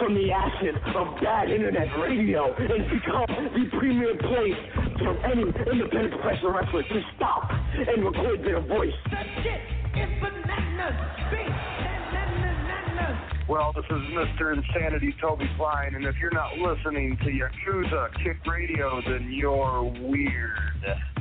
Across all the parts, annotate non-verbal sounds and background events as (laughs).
from the ashes of bad internet radio and become the premier place for any independent professional wrestler to stop and record their voice. That shit is bananas. Big bananas. Well, this is Mr. Insanity Toby Klein, and if you're not listening to Yakuza Kick Radio, then you're weird.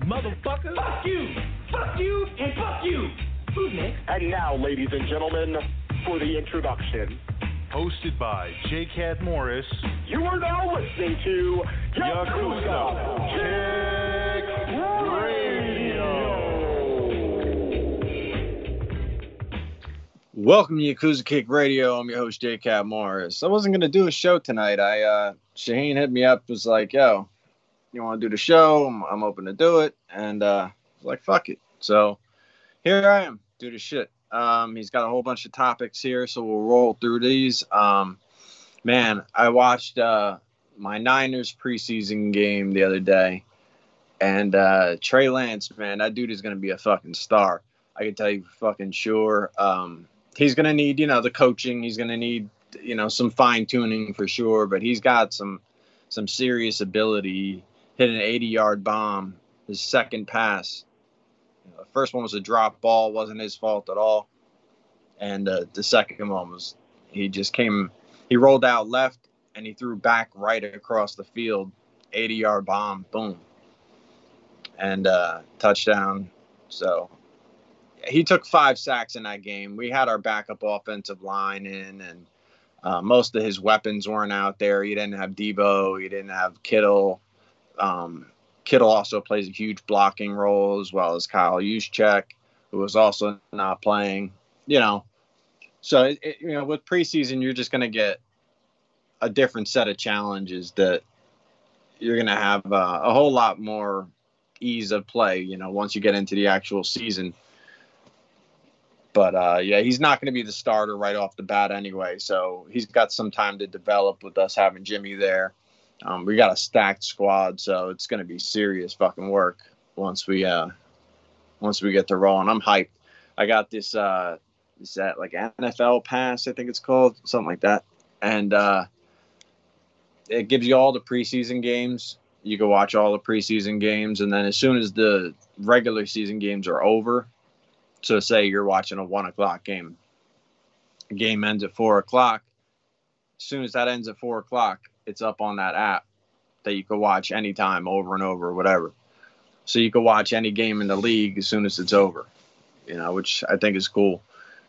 Motherfucker. Fuck you. Fuck you and fuck you. Who's next? And now, ladies and gentlemen, for the introduction. Hosted by J. Cat Morris. You are now listening to Yakuza Kick Radio. Welcome to Yakuza Kick Radio. I'm your host, J. Cat Morris. I wasn't gonna do a show tonight. I uh Shaheen hit me up, was like, yo, you wanna do the show? I'm, I'm open to do it. And uh like, fuck it. So here I am, do the shit. Um he's got a whole bunch of topics here, so we'll roll through these. Um man, I watched uh my Niners preseason game the other day. And uh Trey Lance, man, that dude is gonna be a fucking star. I can tell you fucking sure. Um, he's gonna need, you know, the coaching. He's gonna need, you know, some fine tuning for sure. But he's got some, some serious ability. Hit an 80 yard bomb. His second pass. The first one was a drop ball. wasn't his fault at all. And uh, the second one was he just came. He rolled out left and he threw back right across the field. 80 yard bomb. Boom. And uh, touchdown. So he took five sacks in that game. We had our backup offensive line in, and uh, most of his weapons weren't out there. He didn't have Deebo. He didn't have Kittle. Um, Kittle also plays a huge blocking role as well as Kyle Juszczyk, who was also not playing. You know, so it, it, you know with preseason, you're just going to get a different set of challenges that you're going to have uh, a whole lot more ease of play. You know, once you get into the actual season. But uh, yeah, he's not going to be the starter right off the bat anyway. So he's got some time to develop with us having Jimmy there. Um, we got a stacked squad, so it's going to be serious fucking work once we uh, once we get to rolling. I'm hyped. I got this uh, is that like NFL Pass? I think it's called something like that, and uh, it gives you all the preseason games. You can watch all the preseason games, and then as soon as the regular season games are over, so say you're watching a one o'clock game. Game ends at four o'clock. As soon as that ends at four o'clock, it's up on that app that you can watch anytime, over and over, whatever. So you can watch any game in the league as soon as it's over. You know, which I think is cool.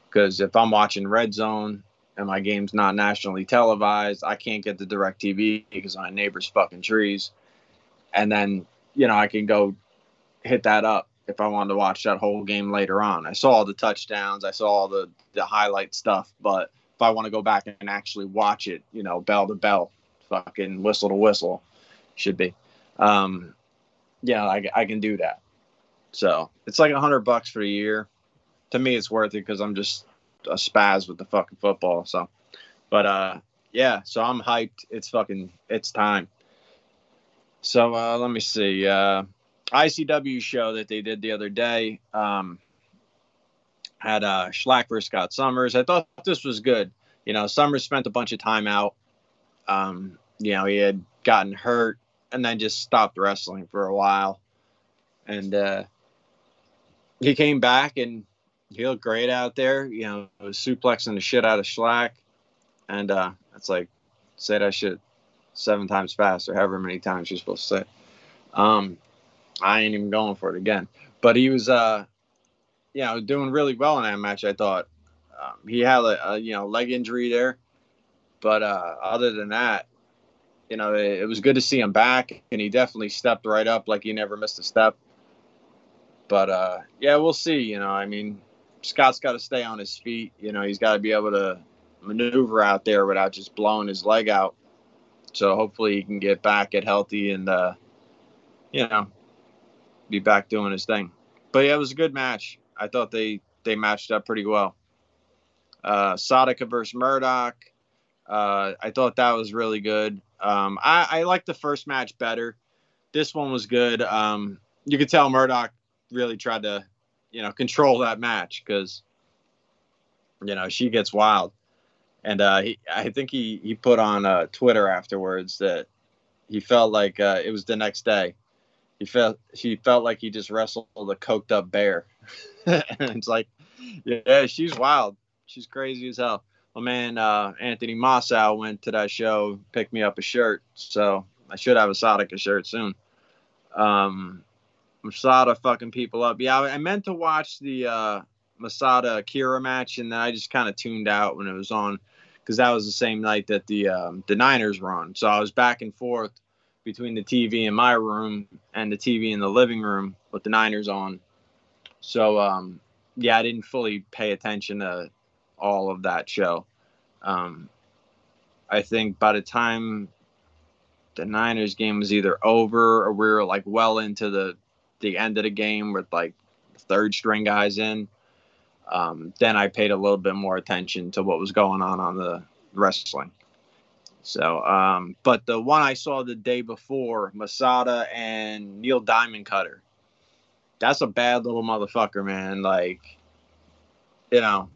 Because if I'm watching Red Zone and my game's not nationally televised, I can't get the DirecTV because my neighbor's fucking trees. And then, you know, I can go hit that up if I wanted to watch that whole game later on. I saw all the touchdowns, I saw all the the highlight stuff, but if I want to go back and actually watch it, you know, bell to bell, fucking whistle to whistle, should be. Um, yeah, I, I can do that. So it's like a hundred bucks for a year. To me, it's worth it because I'm just a spaz with the fucking football. So, but uh, yeah. So I'm hyped. It's fucking. It's time. So uh, let me see. Uh, ICW show that they did the other day um, had uh, Shlak versus Scott Summers. I thought this was good. You know, Summers spent a bunch of time out. Um, you know, he had gotten hurt and then just stopped wrestling for a while. And uh, he came back and he looked great out there. You know, was suplexing the shit out of Shlak. And uh, it's like, say that shit seven times faster, however many times you're supposed to say. Um, I ain't even going for it again. But he was, uh, you know, doing really well in that match. I thought um, he had a, a, you know leg injury there, but uh, other than that, you know, it, it, was good to see him back, and he definitely stepped right up like he never missed a step. But uh, yeah, we'll see. You know, I mean, Scott's got to stay on his feet. You know, he's got to be able to maneuver out there without just blowing his leg out. So hopefully he can get back, get healthy, and uh, you know, be back doing his thing. But yeah, it was a good match. I thought they they matched up pretty well. Uh, versus Murdoch. Uh, I thought that was really good. Um, I, I liked the first match better. This one was good. Um, you could tell Murdoch really tried to, you know, control that match because, you know, she gets wild. And uh, he, I think he, he put on uh, Twitter afterwards that he felt like uh, it was the next day he felt he felt like he just wrestled a coked up bear. (laughs) and it's like, yeah, she's wild. She's crazy as hell. My man uh, Anthony Mossow went to that show, picked me up a shirt, so I should have a Sadika shirt soon. Um, Masada fucking people up. Yeah, I, I meant to watch the uh, Masada Akira match, and then I just kind of tuned out when it was on because that was the same night that the um, the Niners were on. So I was back and forth between the TV in my room and the TV in the living room with the Niners on. So um, yeah, I didn't fully pay attention to all of that show. Um, I think by the time the Niners game was either over or we were like well into the the end of the game with like third string guys in, um, then I paid a little bit more attention to what was going on on the wrestling. So, um, but the one I saw the day before, Masada and Neil Diamond Cutter, that's a bad little motherfucker, man. Like, you know,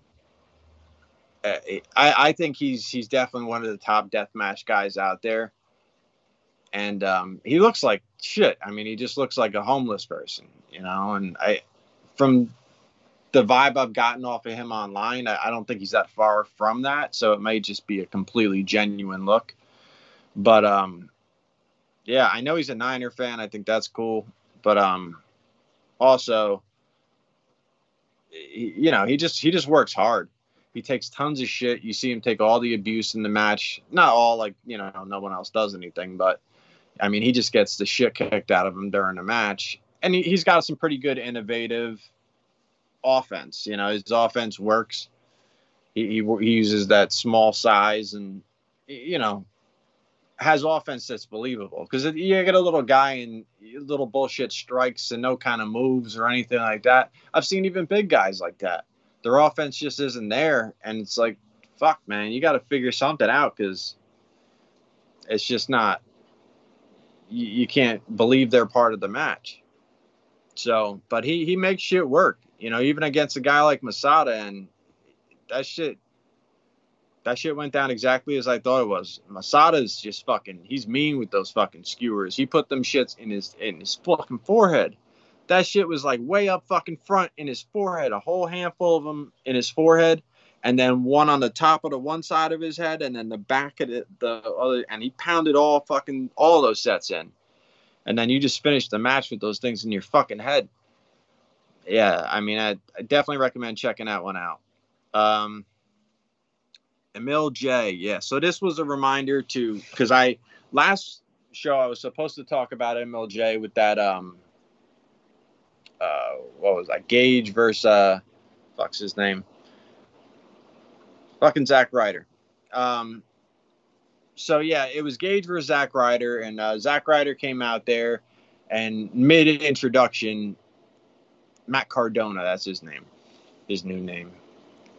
I, I think he's he's definitely one of the top deathmatch guys out there. And um, he looks like shit. I mean, he just looks like a homeless person, you know. And I, from the vibe I've gotten off of him online, I, I, don't think he's that far from that. So it may just be a completely genuine look. But um, yeah, I know he's a Niner fan. I think that's cool. But um, also, he, you know, he just he just works hard. He takes tons of shit. You see him take all the abuse in the match. Not all, like you know, no one else does anything, but I mean, he just gets the shit kicked out of him during the match. And he, he's got some pretty good innovative offense. You know, his offense works. He, he, he uses that small size and, you know, has offense that's believable. Because you get a little guy and little bullshit strikes and no kind of moves or anything like that. I've seen even big guys like that. Their offense just isn't there. And it's like, fuck, man, you got to figure something out because it's just not, you, you can't believe they're part of the match. So, but he, he makes shit work you know, even against a guy like Masada, and that shit, that shit went down exactly as I thought it was. Masada's just fucking, he's mean with those fucking skewers. He put them shits in his in his fucking forehead. That shit was like way up fucking front in his forehead, a whole handful of them in his forehead, and then one on the top of the one side of his head, and then the back of the, the other, and he pounded all fucking all those sets in, and then you just finished the match with those things in your fucking head yeah, I mean, I, I, definitely recommend checking that one out. Um, Emil Jay. Yeah, so this was a reminder to because I last show I was supposed to talk about Emil Jay. with that um uh, what was that? Gage versus uh, fuck's his name? Fucking Zack Ryder. Um, so yeah, it was Gage versus Zack Ryder, and uh, Zack Ryder came out there and mid introduction, Matt Cardona, that's his name, his new name.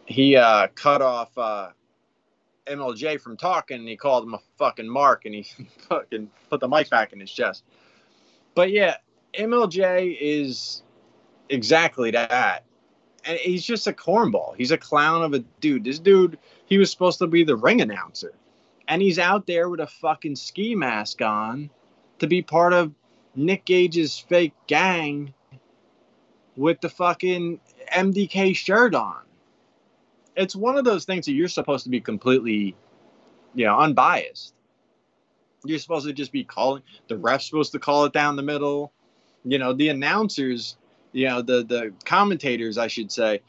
He uh, cut off uh, Emil Jay from talking, and he called him a fucking mark, and he (laughs) fucking put the mic back in his chest. But yeah, Emil Jay is exactly that. And he's just a cornball. He's a clown of a dude. This dude, he was supposed to be the ring announcer. And he's out there with a fucking ski mask on to be part of Nick Gage's fake gang with the fucking MDK shirt on. It's one of those things that you're supposed to be completely, you know, unbiased. You're supposed to just be calling the ref's supposed to call it down the middle. You know, the announcers, you know, the the commentators, I should say,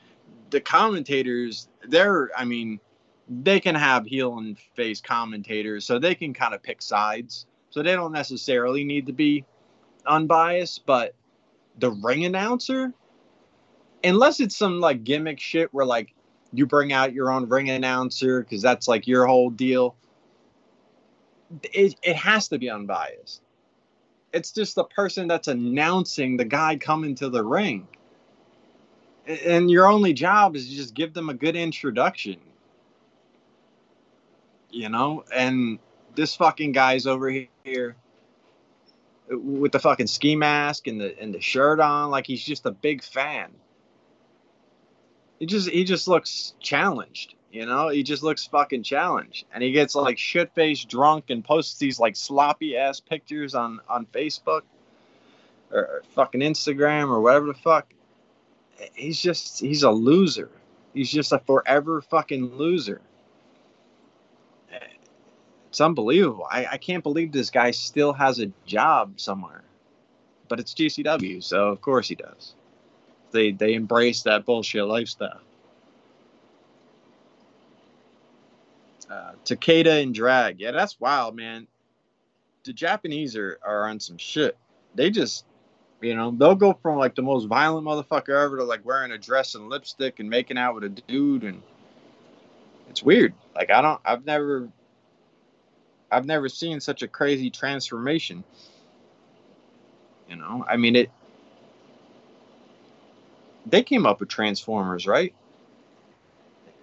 the commentators, they're I mean, they can have heel and face commentators, so they can kind of pick sides. So they don't necessarily need to be unbiased, but the ring announcer, unless it's some like gimmick shit where like you bring out your own ring announcer because that's like your whole deal, it, it has to be unbiased. It's just the person that's announcing the guy coming to the ring. And your only job is just give them a good introduction. You know? And this fucking guy's over here with the fucking ski mask and the and the shirt on, like he's just a big fan. He just he just looks challenged, you know. He just looks fucking challenged, and he gets like shit faced drunk and posts these like sloppy ass pictures on on Facebook or fucking Instagram or whatever the fuck. He's just he's a loser. He's just a forever fucking loser. It's unbelievable. I, I can't believe this guy still has a job somewhere. But it's GCW, so of course he does. They they embrace that bullshit lifestyle. Uh, Takeda and drag. Yeah, that's wild, man. The Japanese are, are on some shit. They just, you know, they'll go from like the most violent motherfucker ever to like wearing a dress and lipstick and making out with a dude. And it's weird. Like, I don't, I've never I've never seen such a crazy transformation. You know, I mean it. They came up with Transformers, right?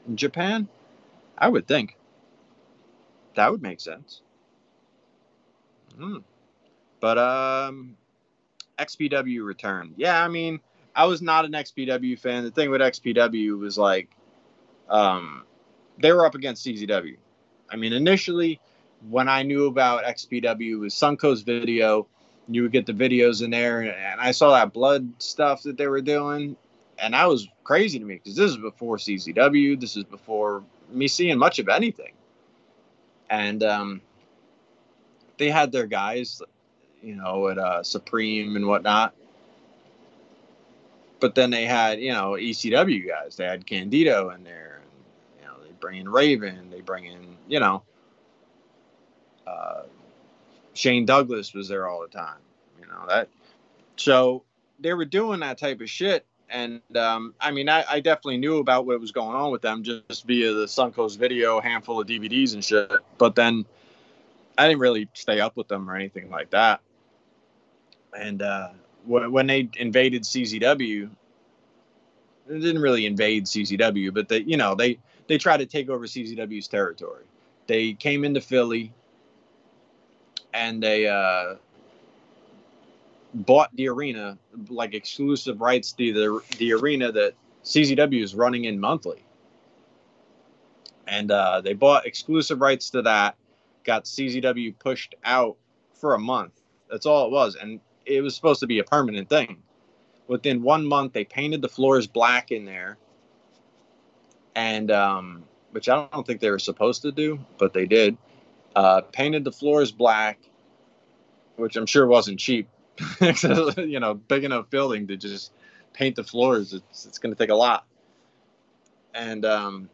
In Japan, I would think that would make sense. Hmm. But um, XPW returned. Yeah, I mean, I was not an XPW fan. The thing with XPW was like, um, they were up against CZW. I mean, initially when I knew about XPW was Suncoast Video. You would get the videos in there, and I saw that blood stuff that they were doing, and that was crazy to me because this is before CZW. This is before me seeing much of anything, and um, they had their guys, you know, at uh, Supreme and whatnot. But then they had, you know, ECW guys. They had Candido in there, and you know, they bring in Raven. They bring in, you know, uh, Shane Douglas was there all the time. You know that. So they were doing that type of shit, and um, I mean, I, I, definitely knew about what was going on with them just via the Suncoast video, handful of DVDs and shit. But then I didn't really stay up with them or anything like that. And uh, when they invaded CZW, they didn't really invade CZW, but they, you know, they they tried to take over CZW's territory. They came into Philly and they uh, bought the arena, like exclusive rights to the the arena that CZW is running in monthly. And uh, they bought exclusive rights to that, got CZW pushed out for a month. That's all it was, and it was supposed to be a permanent thing. Within one month, they painted the floors black in there, and um, which I don't think they were supposed to do, but they did uh, painted the floors black, which I'm sure wasn't cheap. (laughs) you know, big enough building to just paint the floors, it's, it's going to take a lot. And um,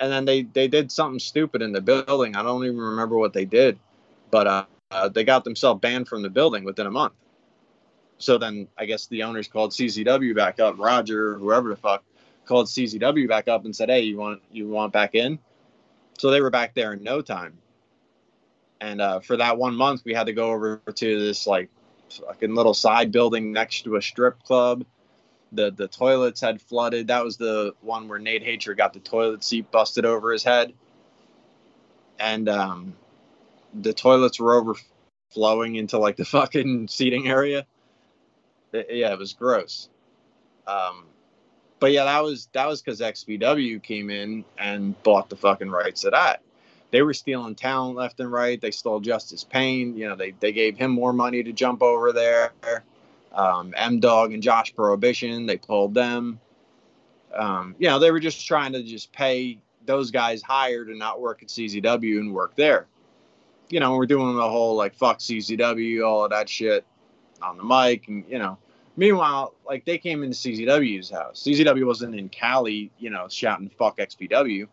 and then they they did something stupid in the building. I don't even remember what they did, but uh, uh, they got themselves banned from the building within a month. So then I guess the owners called CZW back up, Roger, whoever the fuck, called CZW back up and said, "Hey, you want you want back in?" So they were back there in no time. And uh, for that one month, we had to go over to this like fucking little side building next to a strip club. The the toilets had flooded. That was the one where Nate Hatred got the toilet seat busted over his head. And um, the toilets were overflowing into like the fucking seating area. It- yeah, it was gross. Um, but yeah, that was that was because XPW came in and bought the fucking rights to that. They were stealing talent left and right. They stole Justice Payne. You know, they they gave him more money to jump over there. Um, M Dog and Josh Prohibition, they pulled them. Um, you know, they were just trying to just pay those guys higher to not work at CZW and work there. You know, we're doing the whole like fuck CZW, all of that shit on the mic, and you know. Meanwhile, like they came into CZW's house. CZW wasn't in Cali, you know, shouting "fuck XPW."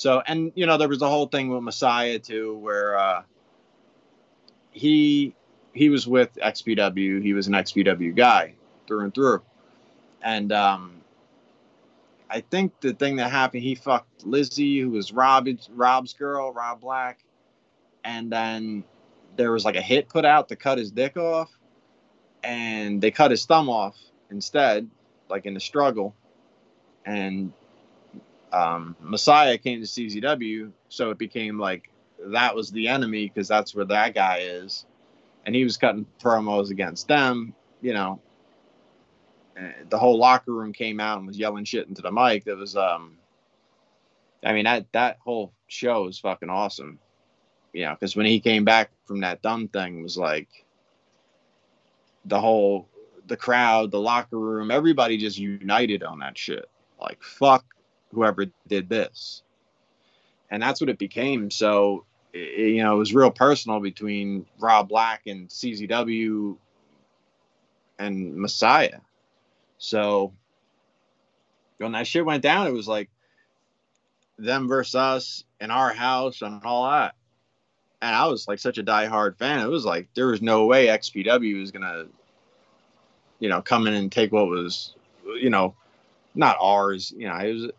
So, and you know, there was the whole thing with Messiah too, where uh, he he was with XPW. He was an XPW guy through and through, and um, I think the thing that happened, he fucked Lizzie, who was Rob's Rob's girl, Rob Black, and then there was like a hit put out to cut his dick off and they cut his thumb off instead, like in the struggle. And um, Messiah came to CZW, so it became like that was the enemy because that's where that guy is, and he was cutting promos against them. You know, the whole locker room came out and was yelling shit into the mic. That was, um, I mean, that that whole show was fucking awesome. You know, because when he came back from that dumb thing, was like the whole the crowd, the locker room, everybody just united on that shit. Like fuck whoever did this. And that's what it became. So i- you know, it was real personal between Rob Black and CZW and Messiah. So when that shit went down, it was like them versus us in our house and all that. And I was like such a diehard fan. It was like there was no way XPW was gonna, you know, come in and take what was, you know, not ours. You know, it was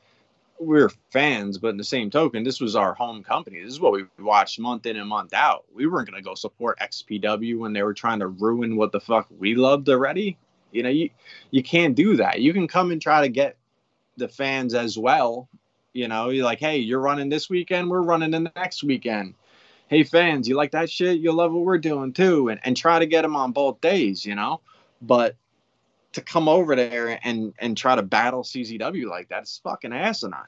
we were fans, but in the same token, this was our home company. This is what we watched month in and month out. We weren't gonna go support XPW when they were trying to ruin what the fuck we loved already. You know, you you can't do that. You can come and try to get the fans as well. You know, you're like, hey, you're running this weekend, we're running the next weekend. Hey, fans, you like that shit? You'll love what we're doing too, and and try to get them on both days. You know, but to come over there and and try to battle CZW like that's fucking asinine.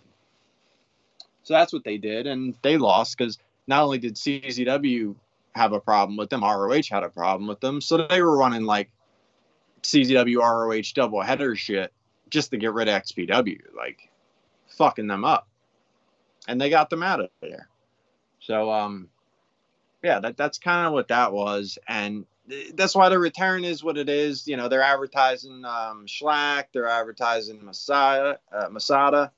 So that's what they did, and they lost because not only did CZW have a problem with them, ROH had a problem with them, so they were running like CZW ROH double header shit just to get rid of XPW, like fucking them up, and they got them out of there. So um, yeah, that that's kind of what that was, and that's why the return is what it is. You know, they're advertising um, Shlak, they're advertising Messiah, uh, Masada,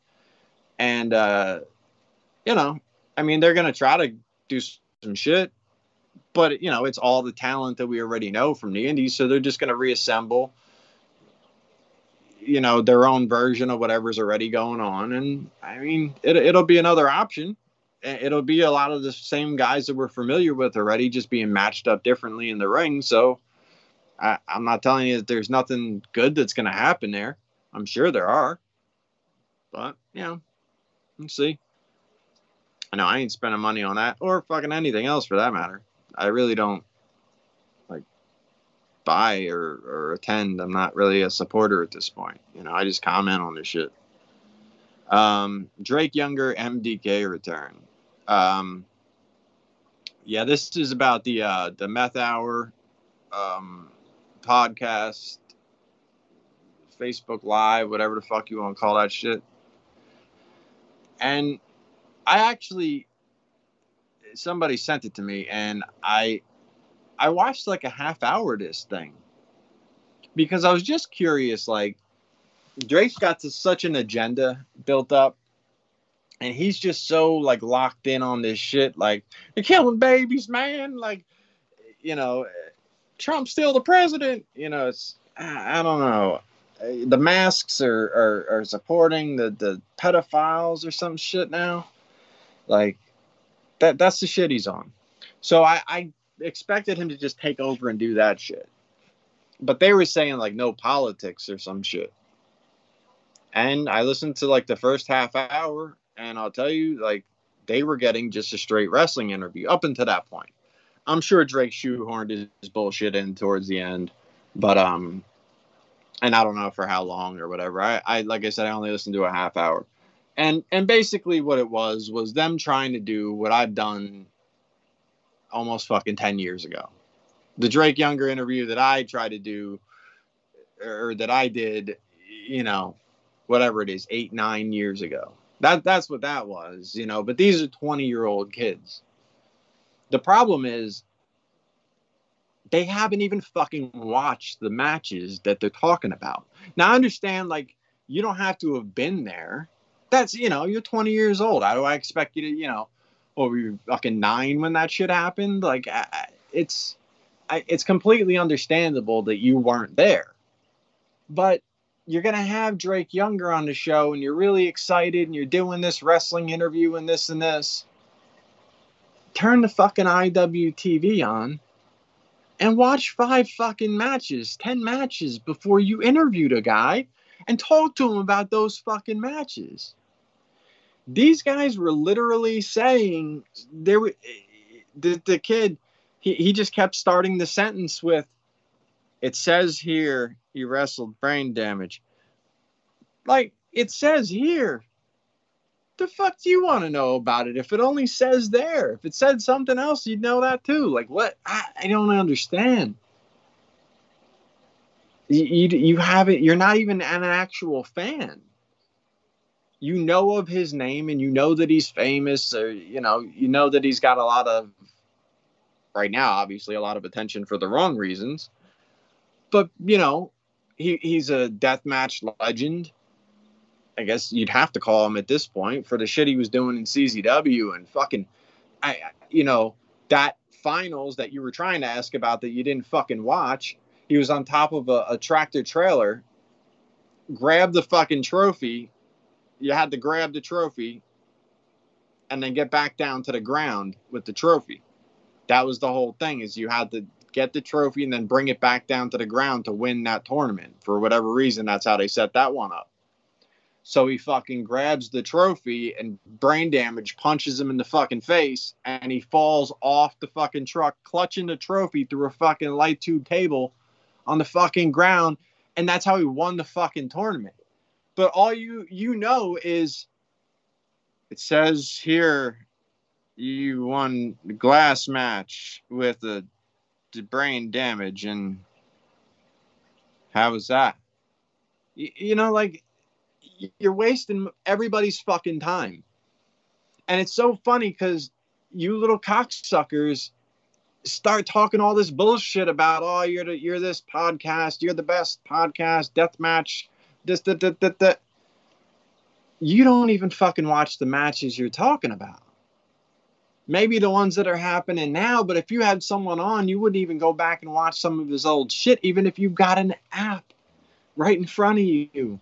and uh, you know, I mean, they're gonna try to do some shit, but you know, it's all the talent that we already know from the Indies, so they're just gonna reassemble, you know, their own version of whatever's already going on, and I mean, it, it'll be another option it'll be a lot of the same guys that we're familiar with already, just being matched up differently in the ring. So I, I'm not telling you that there's nothing good that's going to happen there. I'm sure there are, but you know, let's see. I know I ain't spending money on that or fucking anything else for that matter. I really don't like buy or, or attend. I'm not really a supporter at this point. You know, I just comment on this shit. Um, Drake Younger MDK return. Um, yeah, this is about the uh, the Meth Hour um, podcast, Facebook Live, whatever the fuck you want to call that shit. And I actually, somebody sent it to me, and I, I watched like a half hour this thing because I was just curious, like. Drake's got to such an agenda built up, and he's just so like locked in on this shit. Like, you're killing babies, man. Like, you know, Trump's still the president. You know, it's I I don't know. The masks are are, are supporting the the pedophiles or some shit now. Like that that's the shit he's on. So I, I expected him to just take over and do that shit. But they were saying like no politics or some shit. And I listened to like the first half hour, and I'll tell you, like, they were getting just a straight wrestling interview up until that point. I'm sure Drake shoehorned his bullshit in towards the end, but um, and I don't know for how long or whatever. I, I like I said, I only listened to a half hour, and and basically what it was was them trying to do what I've done almost fucking ten years ago. The Drake Younger interview that I tried to do, or that I did, you know, whatever it is, eight nine years ago. That that's what that was, you know. But these are twenty year old kids. The problem is they haven't even fucking watched the matches that they're talking about. Now I understand like you don't have to have been there. That's you know, you're 20 years old. How do I expect you to, you know, oh, or were you fucking nine when that shit happened? Like I- it's I, it's completely understandable that you weren't there. But you're gonna have Drake Younger on the show, and you're really excited, and you're doing this wrestling interview and this and this. Turn the fucking IWTV on and watch five fucking matches, 10 matches before you interviewed a guy and talk to him about those fucking matches. These guys were literally saying there were eh, the, the kid he, he just kept starting the sentence with it says here he wrestled brain damage. Like it says here. The fuck do you want to know about it if it only says there? If it said something else, you'd know that too. Like what? I, I don't understand. You, you you haven't. You're not even an actual fan. You know of his name and you know that he's famous, or you know you know that he's got a lot of right now, obviously a lot of attention for the wrong reasons. But you know, he he's a deathmatch legend. I guess you'd have to call him at this point for the shit he was doing in CZW and fucking, I you know that finals that you were trying to ask about that you didn't fucking watch. He was on top of a, a tractor trailer, grabbed the fucking trophy. You had to grab the trophy, and then get back down to the ground with the trophy. That was the whole thing. Is you had to get the trophy and then bring it back down to the ground to win that tournament. For whatever reason, that's how they set that one up. So he fucking grabs the trophy and brain damage punches him in the fucking face and he falls off the fucking truck clutching the trophy through a fucking light tube cable on the fucking ground and that's how he won the fucking tournament. But all you you know is it says here you won the glass match with the, brain damage and how was that? You, you know like you're wasting everybody's fucking time. And it's so funny because you little cocksuckers start talking all this bullshit about oh you're the, you're this podcast, you're the best podcast, deathmatch, this that that that that. You don't even fucking watch the matches you're talking about. Maybe the ones that are happening now, but if you had someone on, you wouldn't even go back and watch some of his old shit, even if you've got an app right in front of you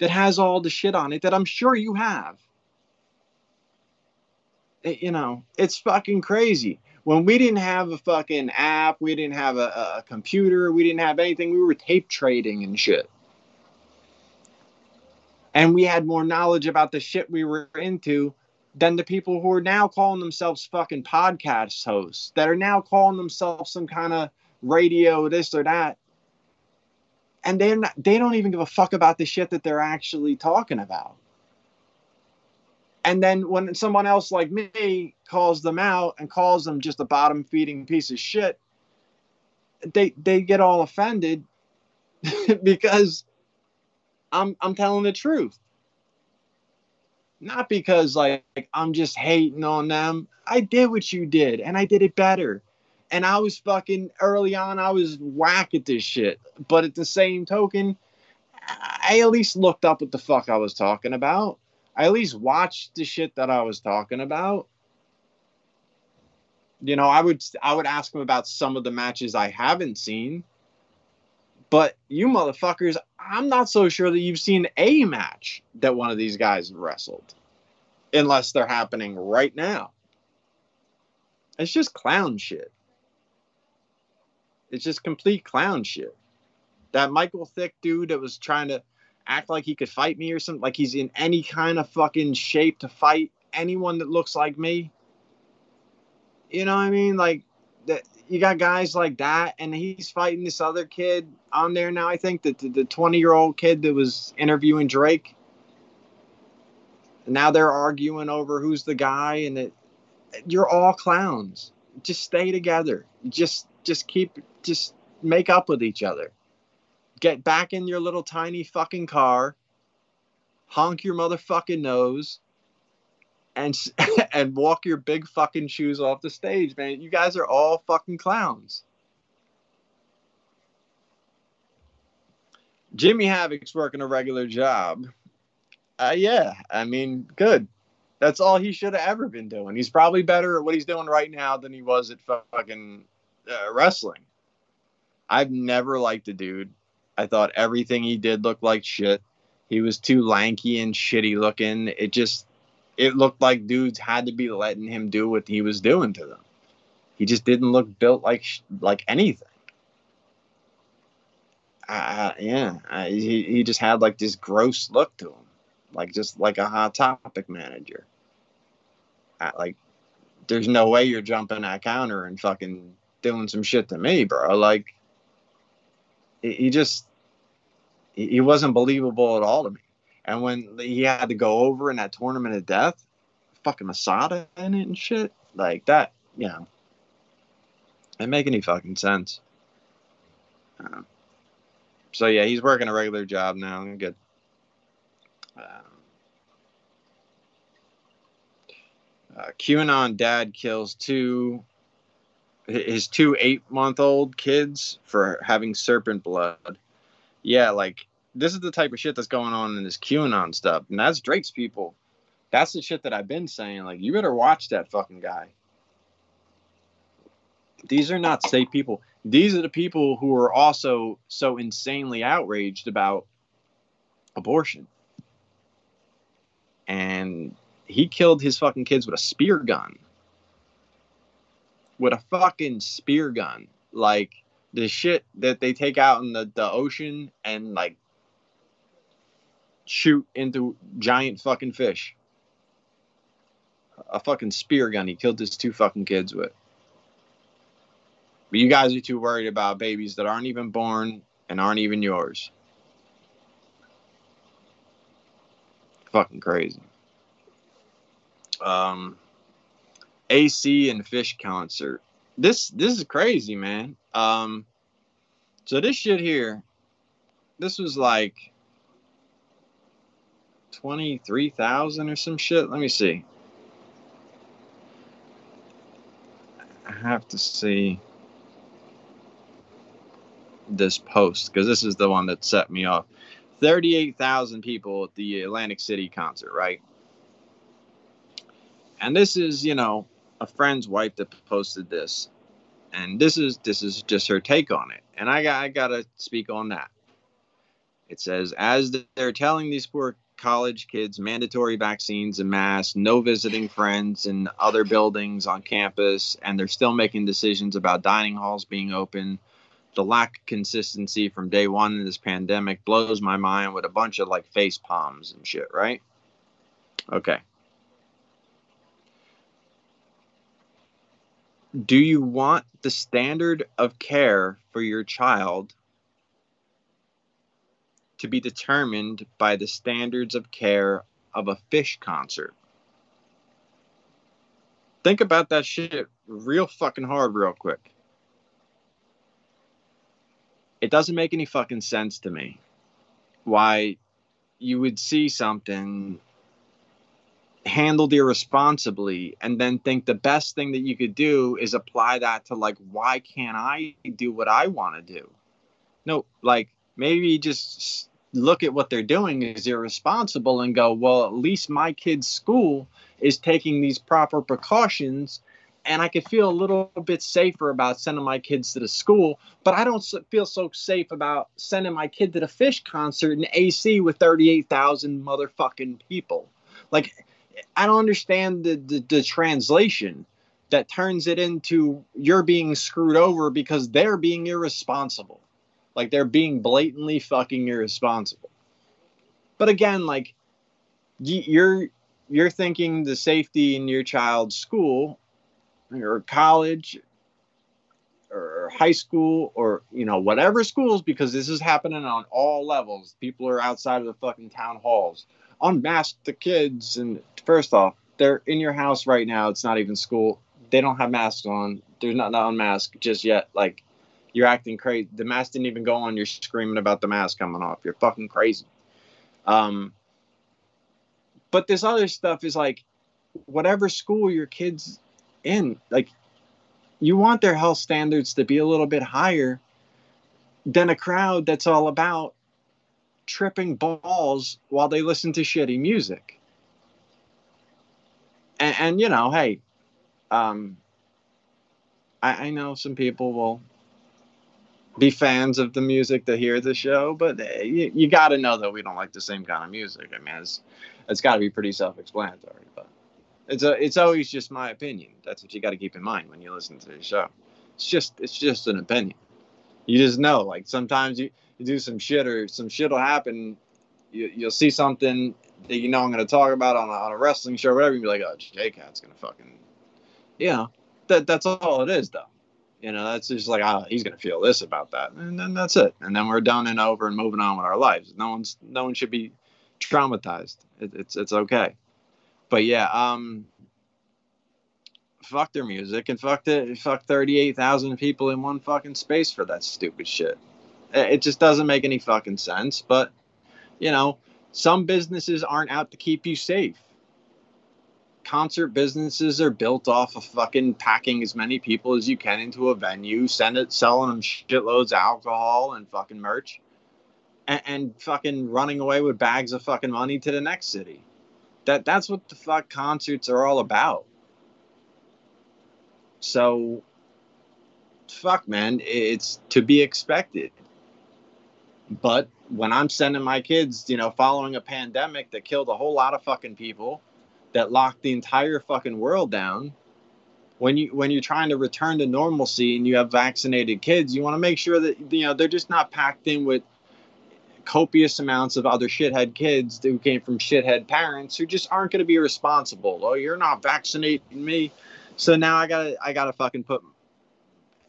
that has all the shit on it that I'm sure you have. It- you know, it's fucking crazy. When we didn't have a fucking app, we didn't have a, a computer, we didn't have anything, we were tape trading and shit. And we had more knowledge about the shit we were into than the people who are now calling themselves fucking podcast hosts, that are now calling themselves some kind of radio, this or that and not, they don't even give a fuck about the shit that they're actually talking about. And then when someone else like me calls them out and calls them just a bottom feeding piece of shit, they they get all offended (laughs) because I'm I'm telling the truth. Not because like I'm just hating on them. I did what you did and I did it better and I was fucking early on. I was whack at this shit, but at the same token, I at least looked up what the fuck I was talking about. I at least watched the shit that I was talking about. You know, I would I would ask him about some of the matches I haven't seen. But you motherfuckers, I'm not so sure that you've seen a match that one of these guys wrestled, unless they're happening right now. It's just clown shit. It's just complete clown shit. That Michael Thick dude that was trying to act like he could fight me or something, like he's in any kind of fucking shape to fight anyone that looks like me. You know what I mean? Like that you got guys like that and he's fighting this other kid on there now, I think, that the 20 year old kid that was interviewing Drake. And now they're arguing over who's the guy and it, you're all clowns. Just stay together. Just just keep just make up with each other. Get back in your little tiny fucking car. Honk your motherfucking nose and (laughs) and walk your big fucking shoes off the stage, man. You guys are all fucking clowns. Jimmy Havoc's working a regular job. Uh, yeah, I mean, good. That's all he should have ever been doing. He's probably better at what he's doing right now than he was at fucking uh, wrestling. I've never liked the dude. I thought everything he did looked like shit. He was too lanky and shitty looking. It just it looked like dudes had to be letting him do what he was doing to them. He just didn't look built like like anything. Uh, yeah, uh, he he just had like this gross look to him, like just like a hot topic manager. Uh, like, there's no way you're jumping that counter and fucking doing some shit to me, bro. Like, he, he just he wasn't believable at all to me. And when he had to go over in that tournament of death, fucking Masada in it and shit, like that, you know, it make any fucking sense. Uh, so yeah, he's working a regular job now. Good. Um, uh, QAnon dad kills two his two eight month old kids for having serpent blood. Yeah, like this is the type of shit that's going on in this QAnon stuff, and that's Drake's people. That's the shit that I've been saying. Like, you better watch that fucking guy. These are not safe people. These are the people who are also so insanely outraged about abortion. And he killed his fucking kids with a spear gun. With a fucking spear gun. Like the shit that they take out in the, the ocean and like shoot into giant fucking fish. A fucking spear gun he killed his two fucking kids with. But you guys are too worried about babies that aren't even born and aren't even yours. Fucking crazy. Um, AC and Phish concert. This this is crazy, man. Um, so this shit here, this was like twenty three thousand or some shit. Let me see. I have to see this post because this is the one that set me off. 38,000 people at the Atlantic City concert, right? And this is, you know, a friend's wife that posted this. And this is this is just her take on it. And I got I got to speak on that. It says as they're telling these poor college kids mandatory vaccines and masks, no visiting friends in other buildings on campus, and they're still making decisions about dining halls being open. The lack of consistency from day one in this pandemic blows my mind with a bunch of like face palms and shit, right? Okay. Do you want the standard of care for your child to be determined by the standards of care of a Phish concert. Think about that shit real fucking hard, real quick. It doesn't make any fucking sense to me why you would see something handled irresponsibly and then think the best thing that you could do is apply that to like why can't i do what i want to do no like maybe just look at what they're doing is irresponsible and go, well, at least my kid's school is taking these proper precautions and I could feel a little bit safer about sending my kids to the school, but I don't feel so safe about sending my kid to the Phish concert in AC with 38,000 motherfucking people. Like, I don't understand the, the, the translation that turns it into you're being screwed over because they're being irresponsible. Like, they're being blatantly fucking irresponsible. But again, like, you're you're thinking the safety in your child's school or college or high school or you know whatever schools because this is happening on all levels. People are outside of the fucking town halls. Unmask the kids. And first off they're in your house right now. It's not even school. They don't have masks on. They're not, not unmasked just yet. Like you're acting crazy. The mask didn't even go on. You're screaming about the mask coming off. You're fucking crazy. Um but this other stuff is like whatever school your kids in like you want their health standards to be a little bit higher than a crowd that's all about tripping balls while they listen to shitty music. And, and you know hey um I, I know some people will be fans of the music to hear the show but uh, you, you got to know that we don't like the same kind of music i mean it's it's got to be pretty self-explanatory but it's a, it's always just my opinion. That's what you got to keep in mind when you listen to the show. It's just it's just an opinion. You just know, like sometimes you, you do some shit or some shit will happen. You, you'll see something that you know I'm going to talk about on a, on a wrestling show or whatever. You be like, oh, J Cat's going to fucking, you know, that that's all it is though. You know, that's just like, oh, he's to feel this about that, and then that's it. And then we're done and over and moving on with our lives. No one's no one should be traumatized. It, it's it's okay but yeah, um, fuck their music and fuck the fuck thirty eight thousand people in one fucking space for that stupid shit. It just doesn't make any fucking sense. But you know, some businesses aren't out to keep you safe. Concert businesses are built off of fucking packing as many people as you can into a venue, send it, selling them shitloads of alcohol and fucking merch, and, and fucking running away with bags of fucking money to the next city that that's what the fuck concerts are all about. So fuck man, it's to be expected. But when I'm sending my kids, you know, following a pandemic that killed a whole lot of fucking people, that locked the entire fucking world down, when you when you're trying to return to normalcy and you have vaccinated kids, you want to make sure that you know they're just not packed in with copious amounts of other shithead kids who came from shithead parents who just aren't going to be responsible. Oh, you're not vaccinating me, so now I gotta I gotta fucking put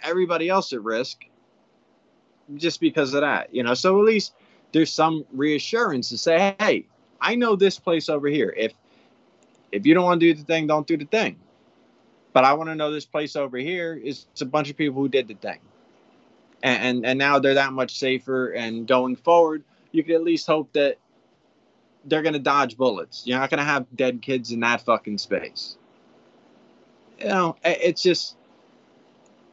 everybody else at risk just because of that, you know. So at least there's some reassurance to say, hey, I know this place over here. If if you don't want to do the thing, don't do the thing. But I want to know this place over here is a bunch of people who did the thing and, and and now they're that much safer. And going forward, you can at least hope that they're gonna dodge bullets. You're not gonna have dead kids in that fucking space. You know, it's just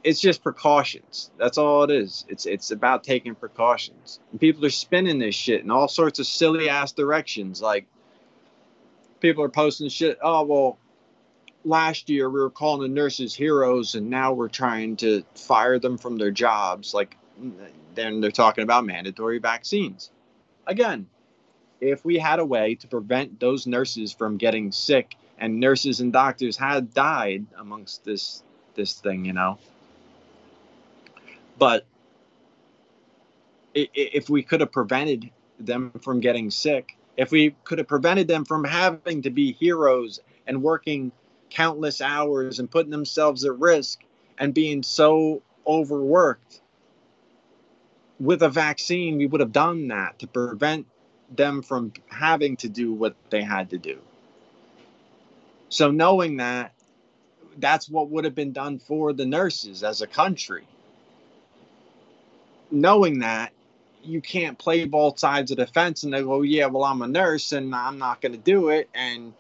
it's just precautions. That's all it is. It's it's about taking precautions. And people are spinning this shit in all sorts of silly ass directions. Like people are posting shit. Oh well, last year we were calling the nurses heroes and now we're trying to fire them from their jobs like then they're talking about mandatory vaccines again if we had a way to prevent those nurses from getting sick and nurses and doctors had died amongst this this thing you know but if we could have prevented them from getting sick if we could have prevented them from having to be heroes and working countless hours and putting themselves at risk and being so overworked with a vaccine we would have done that to prevent them from having to do what they had to do. So knowing that that's what would have been done for the nurses as a country. Knowing that you can't play both sides of the fence and they go yeah well i'm a nurse and i'm not going to do it and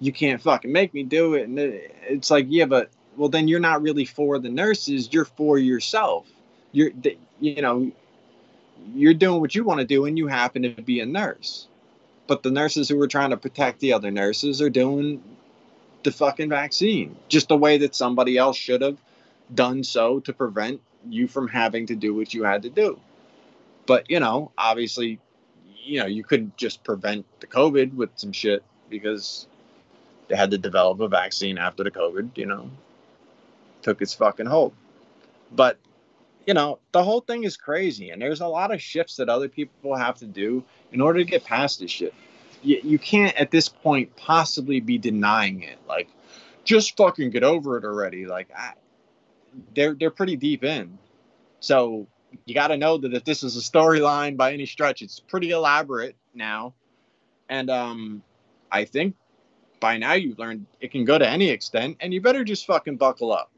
you can't fucking make me do it. And it's like, yeah, but well, then you're not really for the nurses. You're for yourself. You're, you know, you're doing what you want to do, and you happen to be a nurse. But the nurses who are trying to protect the other nurses are doing the fucking vaccine, just the way that somebody else should have done so to prevent you from having to do what you had to do. But, you know, obviously, you know, you couldn't just prevent the COVID with some shit because they had to develop a vaccine after the COVID, you know, took its fucking hold. But, you know, the whole thing is crazy. And there's a lot of shifts that other people have to do in order to get past this shit. You, you can't at this point possibly be denying it. Like, just fucking get over it already. Like, I, they're they're pretty deep in. So you got to know that if this is a storyline by any stretch, it's pretty elaborate now. And um, I think by now you've learned it can go to any extent, and you better just fucking buckle up.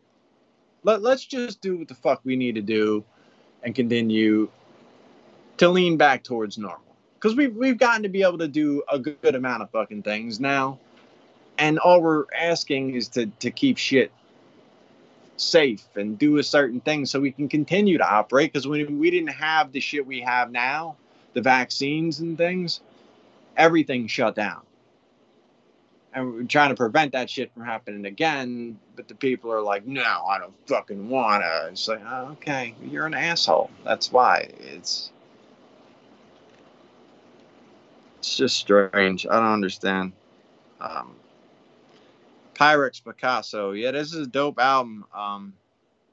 Let, let's just do what the fuck we need to do and continue to lean back towards normal. Because we've, we've gotten to be able to do a good, good amount of fucking things now. And all we're asking is to, to keep shit safe and do a certain thing so we can continue to operate. Because when we didn't have the shit we have now, the vaccines and things, everything shut down. And we're trying to prevent that shit from happening again. But the people are like, no, I don't fucking wanna. It's like, oh, okay, you're an asshole. That's why. It's it's just strange. I don't understand. Um, Pyrex Picasso. Yeah, this is a dope album. Um,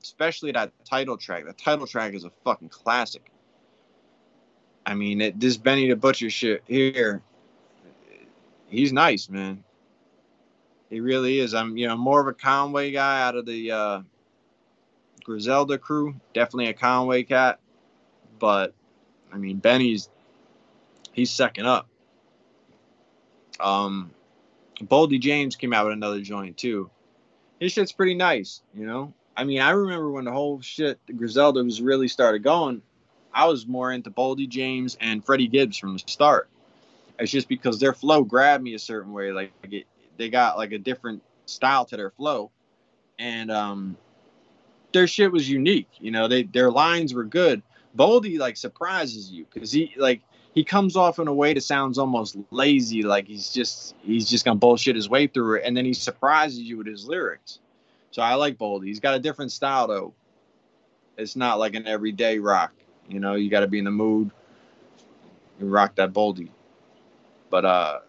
especially that title track. The title track is a fucking classic. I mean, it, this Benny the Butcher shit here, he's nice, man. He really is. I'm, you know, more of a Conway guy out of the uh, Griselda crew. Definitely a Conway cat. But, I mean, Benny's, he's second up. Um, Boldy James came out with another joint too. His shit's pretty nice, you know. I mean, I remember when the whole shit the Griselda was really started going. I was more into Boldy James and Freddie Gibbs from the start. It's just because their flow grabbed me a certain way. Like it, they got like a different style to their flow, and um, their shit was unique. You know, they their lines were good. Boldy like surprises you because he like he comes off in a way that sounds almost lazy, like he's just he's just gonna bullshit his way through it, and then he surprises you with his lyrics. So I like Boldy. He's got a different style though. It's not like an everyday rock. You know, you got to be in the mood. You rock that Boldy. But uh,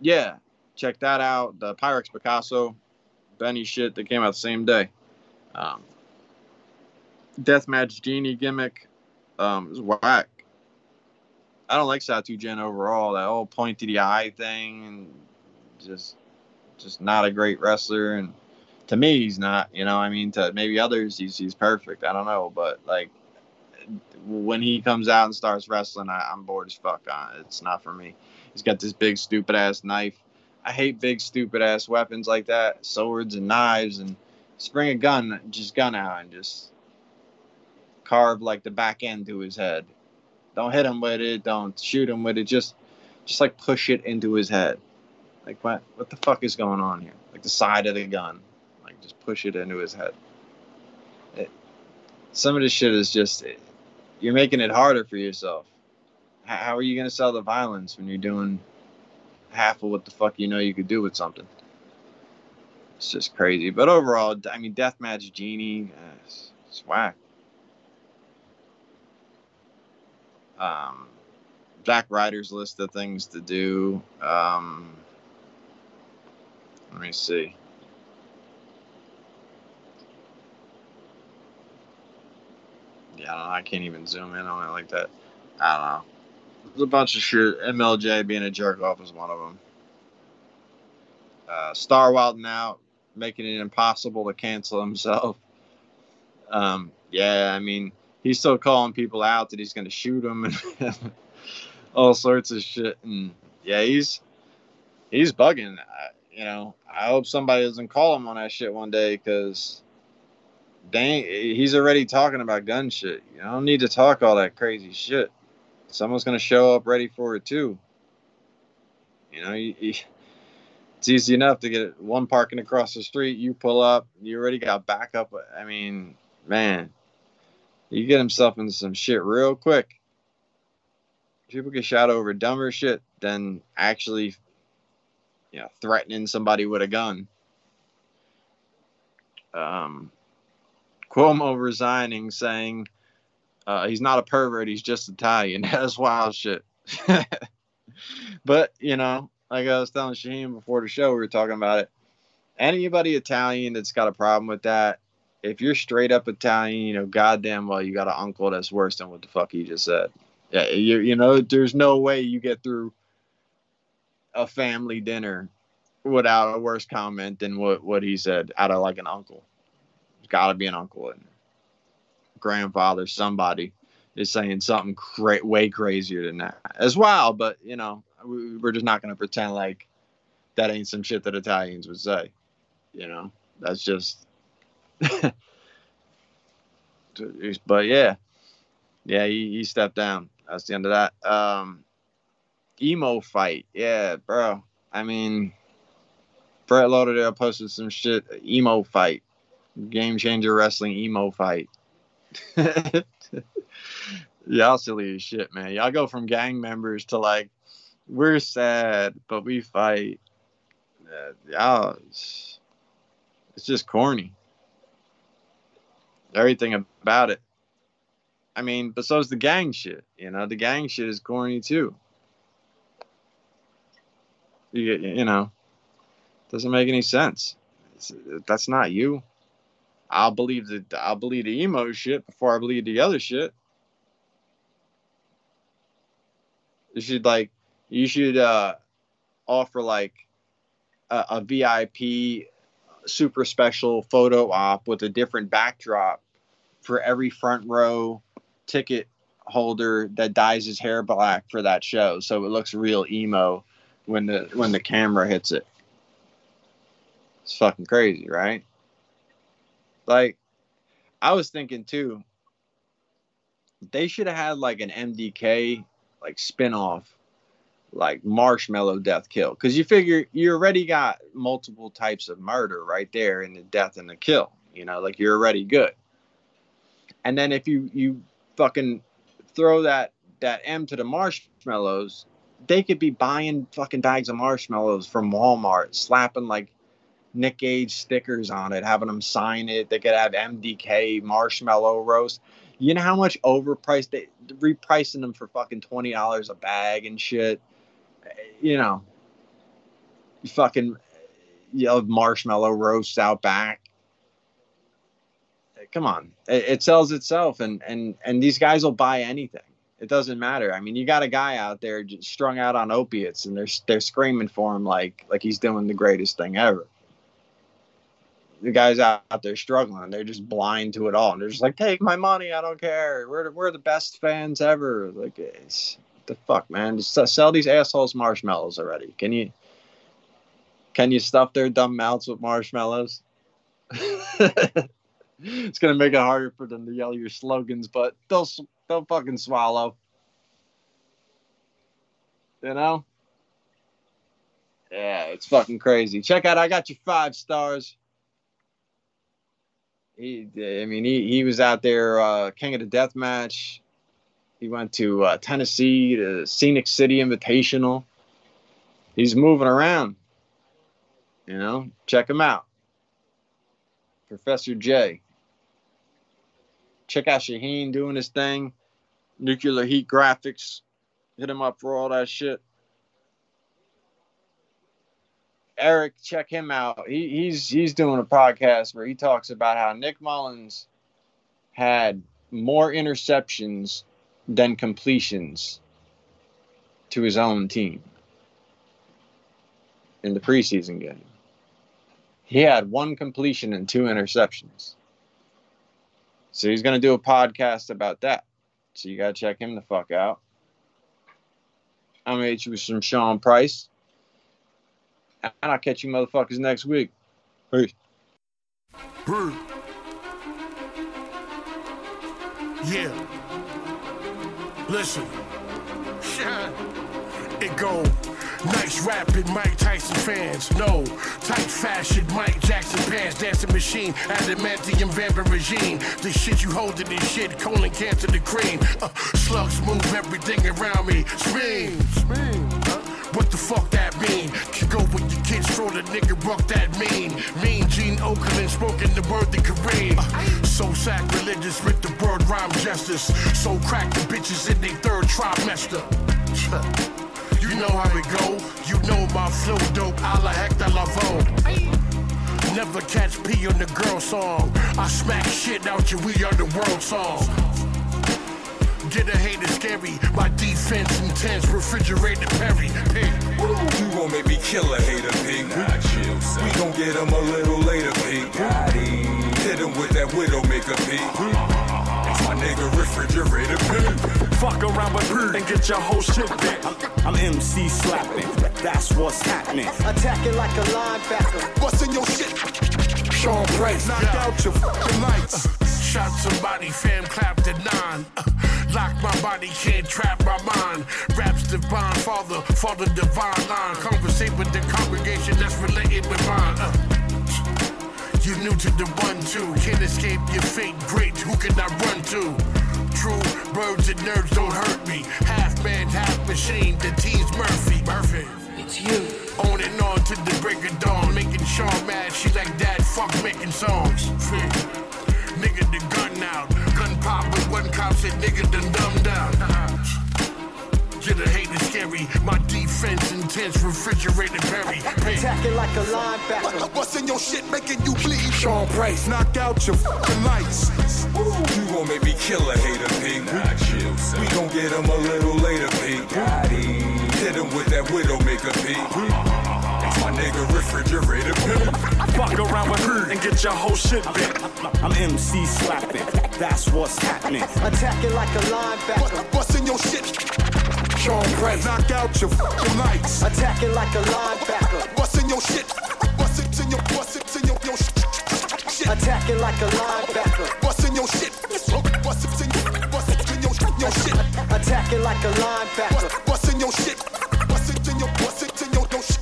yeah, check that out. The Pyrex Picasso, Benny shit that came out the same day. Um, Deathmatch Genie gimmick um, is whack. I don't like Satu Gen overall. That whole point to the eye thing, and just just not a great wrestler. And to me, he's not. You know, I mean, to maybe others, he's he's perfect. I don't know, but like when he comes out and starts wrestling, I, I'm bored as fuck. On it. It's not for me. He's got this big stupid ass knife. I hate big stupid ass weapons like that, swords and knives, and just bring a gun, just gun out and just carve like the back end to his head. Don't hit him with it. Don't shoot him with it. Just, just like push it into his head. Like what? What the fuck is going on here? Like the side of the gun. Like just push it into his head. It, some of this shit is just it, you're making it harder for yourself. How, how are you gonna sell the violence when you're doing half of what the fuck you know you could do with something? It's just crazy. But overall, I mean, Deathmatch Genie, uh, it's, it's whack. Um, Zack Ryder's list of things to do. Um, let me see. Yeah, I, I, can't even zoom in on it like that. I don't know. There's a bunch of shit. MLJ being a jerk off is one of them. Uh, Star wilding out, making it impossible to cancel himself. (laughs) Um, yeah, I mean, he's still calling people out that he's going to shoot them and (laughs) all sorts of shit. And yeah, he's he's bugging. you know, I hope somebody doesn't call him on that shit one day because dang, he's already talking about gun shit. You don't need to talk all that crazy shit. Someone's going to show up ready for it too. You know, you, you, it's easy enough to get one parking across the street. You pull up, you already got backup. I mean, man, you get himself into some shit real quick. People get shot over dumber shit than actually you know, threatening somebody with a gun. Um, Cuomo resigning, saying uh, he's not a pervert, he's just Italian. (laughs) That's wild shit. (laughs) but you know, like I was telling Shaheen before the show, we were talking about it. Anybody Italian that's got a problem with that, if you're straight up Italian, you know, goddamn well, you got an uncle that's worse than what the fuck he just said. Yeah, you you know, there's no way you get through a family dinner without a worse comment than what what he said out of like an uncle. There's got to be an uncle and grandfather, somebody is saying something cra- way crazier than that as well. But you know, we, we're just not going to pretend like that ain't some shit that Italians would say. You know, that's just. (laughs) but yeah, yeah, he, he stepped down. That's the end of that. Um, emo fight, yeah, bro. I mean, Brett Lauderdale posted some shit. Emo fight, game changer wrestling emo fight. (laughs) Y'all silly as shit, man. Y'all go from gang members to like, we're sad, but we fight. Uh, y'all, it's, it's just corny. Everything about it. I mean, but so so's the gang shit. You know, the gang shit is corny too. You, you know, doesn't make any sense. It's, that's not you. I'll believe the I'll believe the emo shit before I believe the other shit. You should like you should uh offer like a, a VIP super special photo op with a different backdrop for every front row ticket holder that dyes his hair black for that show so it looks real emo when the when the camera hits it. It's fucking crazy, right? Like, I was thinking too, they should have had like an MDK like spinoff, like Marshmallow Death Kill, because you figure you already got multiple types of murder right there in the death and the kill. You know, like you're already good. And then if you you fucking throw that that M to the marshmallows, they could be buying fucking bags of marshmallows from Walmart, slapping like Nick Gage stickers on it, having them sign it. They could have MDK marshmallow roast. You know how much overpriced they repricing them for fucking twenty dollars a bag and shit. You know, fucking you have marshmallow roasts out back. Come on, it, it sells itself, and and and these guys will buy anything. It doesn't matter. I mean, you got a guy out there strung out on opiates, and they're they're screaming for him like like he's doing the greatest thing ever the guys out, there struggling. They're just blind to it all, and they're just like, "Take my money, I don't care. We're we're the best fans ever." Like, the fuck, man? Just sell these assholes marshmallows already. Can you can you stuff their dumb mouths with marshmallows? (laughs) it's gonna make it harder for them to yell your slogans, but they'll they'll fucking swallow. You know? Yeah, it's fucking crazy. Check out I got you five stars he, I mean, he, he was out there, uh, King of the Death Match. He went to uh, Tennessee, to Scenic City Invitational. He's moving around. You know, check him out. Professor J. Check out Shaheen doing his thing. Nuclear Heat Graphics. Hit him up for all that shit. Eric, check him out. He, he's he's doing a podcast where he talks about how Nick Mullens had more interceptions than completions to his own team in the preseason game. He had one completion and two interceptions. So he's going to do a podcast about that. So you got to check him the fuck out. I'm going to hit you with some Sean Price. And I'll catch you motherfuckers next week. Peace. Brr. Yeah. Listen. It go. Nice rapping Mike Tyson fans. No. Tight fashion Mike Jackson pants. Dancing machine. Adamantium vampire regime. The shit you holding this shit. Colon cancer the cream. Uh, slugs move everything around me. Scream. Scream. What the fuck that mean? Go where you the nigga buck that mean. Mean Gene Okerlund spoken the word the Kareem. So sacrilegious with the word rhyme justice. So crack the bitches in their third trimester. (laughs) You know how it go. You know my flow dope. A la Hector Lavoe. Never catch P on the girl song. I smack shit out you, we are the world song. Get a hater scary, my defense intense, refrigerated Perry. Pig. You gon' make me kill a hater, pig. Nah, chill, son. We gon' get him a little later, pig. Hit him with that widowmaker, pig. It's my nigga refrigerator, pig. Fuck around with her and get your whole shit bent. I'm, I'm MC slapping, that's what's happening. Attacking like a linebacker. What's in your shit? Sean Price, knock out your fucking lights. Shot somebody, fam clapped at nine. (laughs) Uh, lock my body, can't trap my mind. Raps divine, father, father divine line. Conversate with the congregation that's related with mine. Uh, you new to the one two, can't escape your fate. Great, who can I run to? True, birds and nerds don't hurt me. Half man, half machine. The team's Murphy. Murphy. It's you. On and on to the break of dawn, making Sean mad. She like that. Fuck making songs. (laughs) Nigga the gun out, gun pop with one cop said nigga done dumb down. (laughs) Get a hater scary, my defense intense, refrigerated Perry. Attacking like a linebacker. What's in your shit making you bleed? Sean Price, knock out your fucking lights. You gon' make me kill a hater, pig. Nah, chill, son. We gon' get him a little later, pig. Hit him with that widowmaker, pig. Uh-huh. It's my nigga refrigerator. Fuck around with her and get your whole shit bent. I'm MC slapping, that's what's happening. Attacking like a linebacker. What's in your shit? Sean Price, knock out your fucking lights. Attacking like a linebacker. What's in your shit? What's in your what's in your, your sh- shit? Attacking like a linebacker. What's in your shit? What's in your what's in your, your shit? Attacking like a linebacker. What's, in your shit? What's in your what's in your, your sh-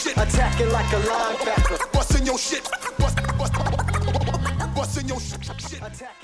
shit? Attacking like a linebacker. What's in your shit? What's what's what's in your sh- shit? Attacking like a linebacker.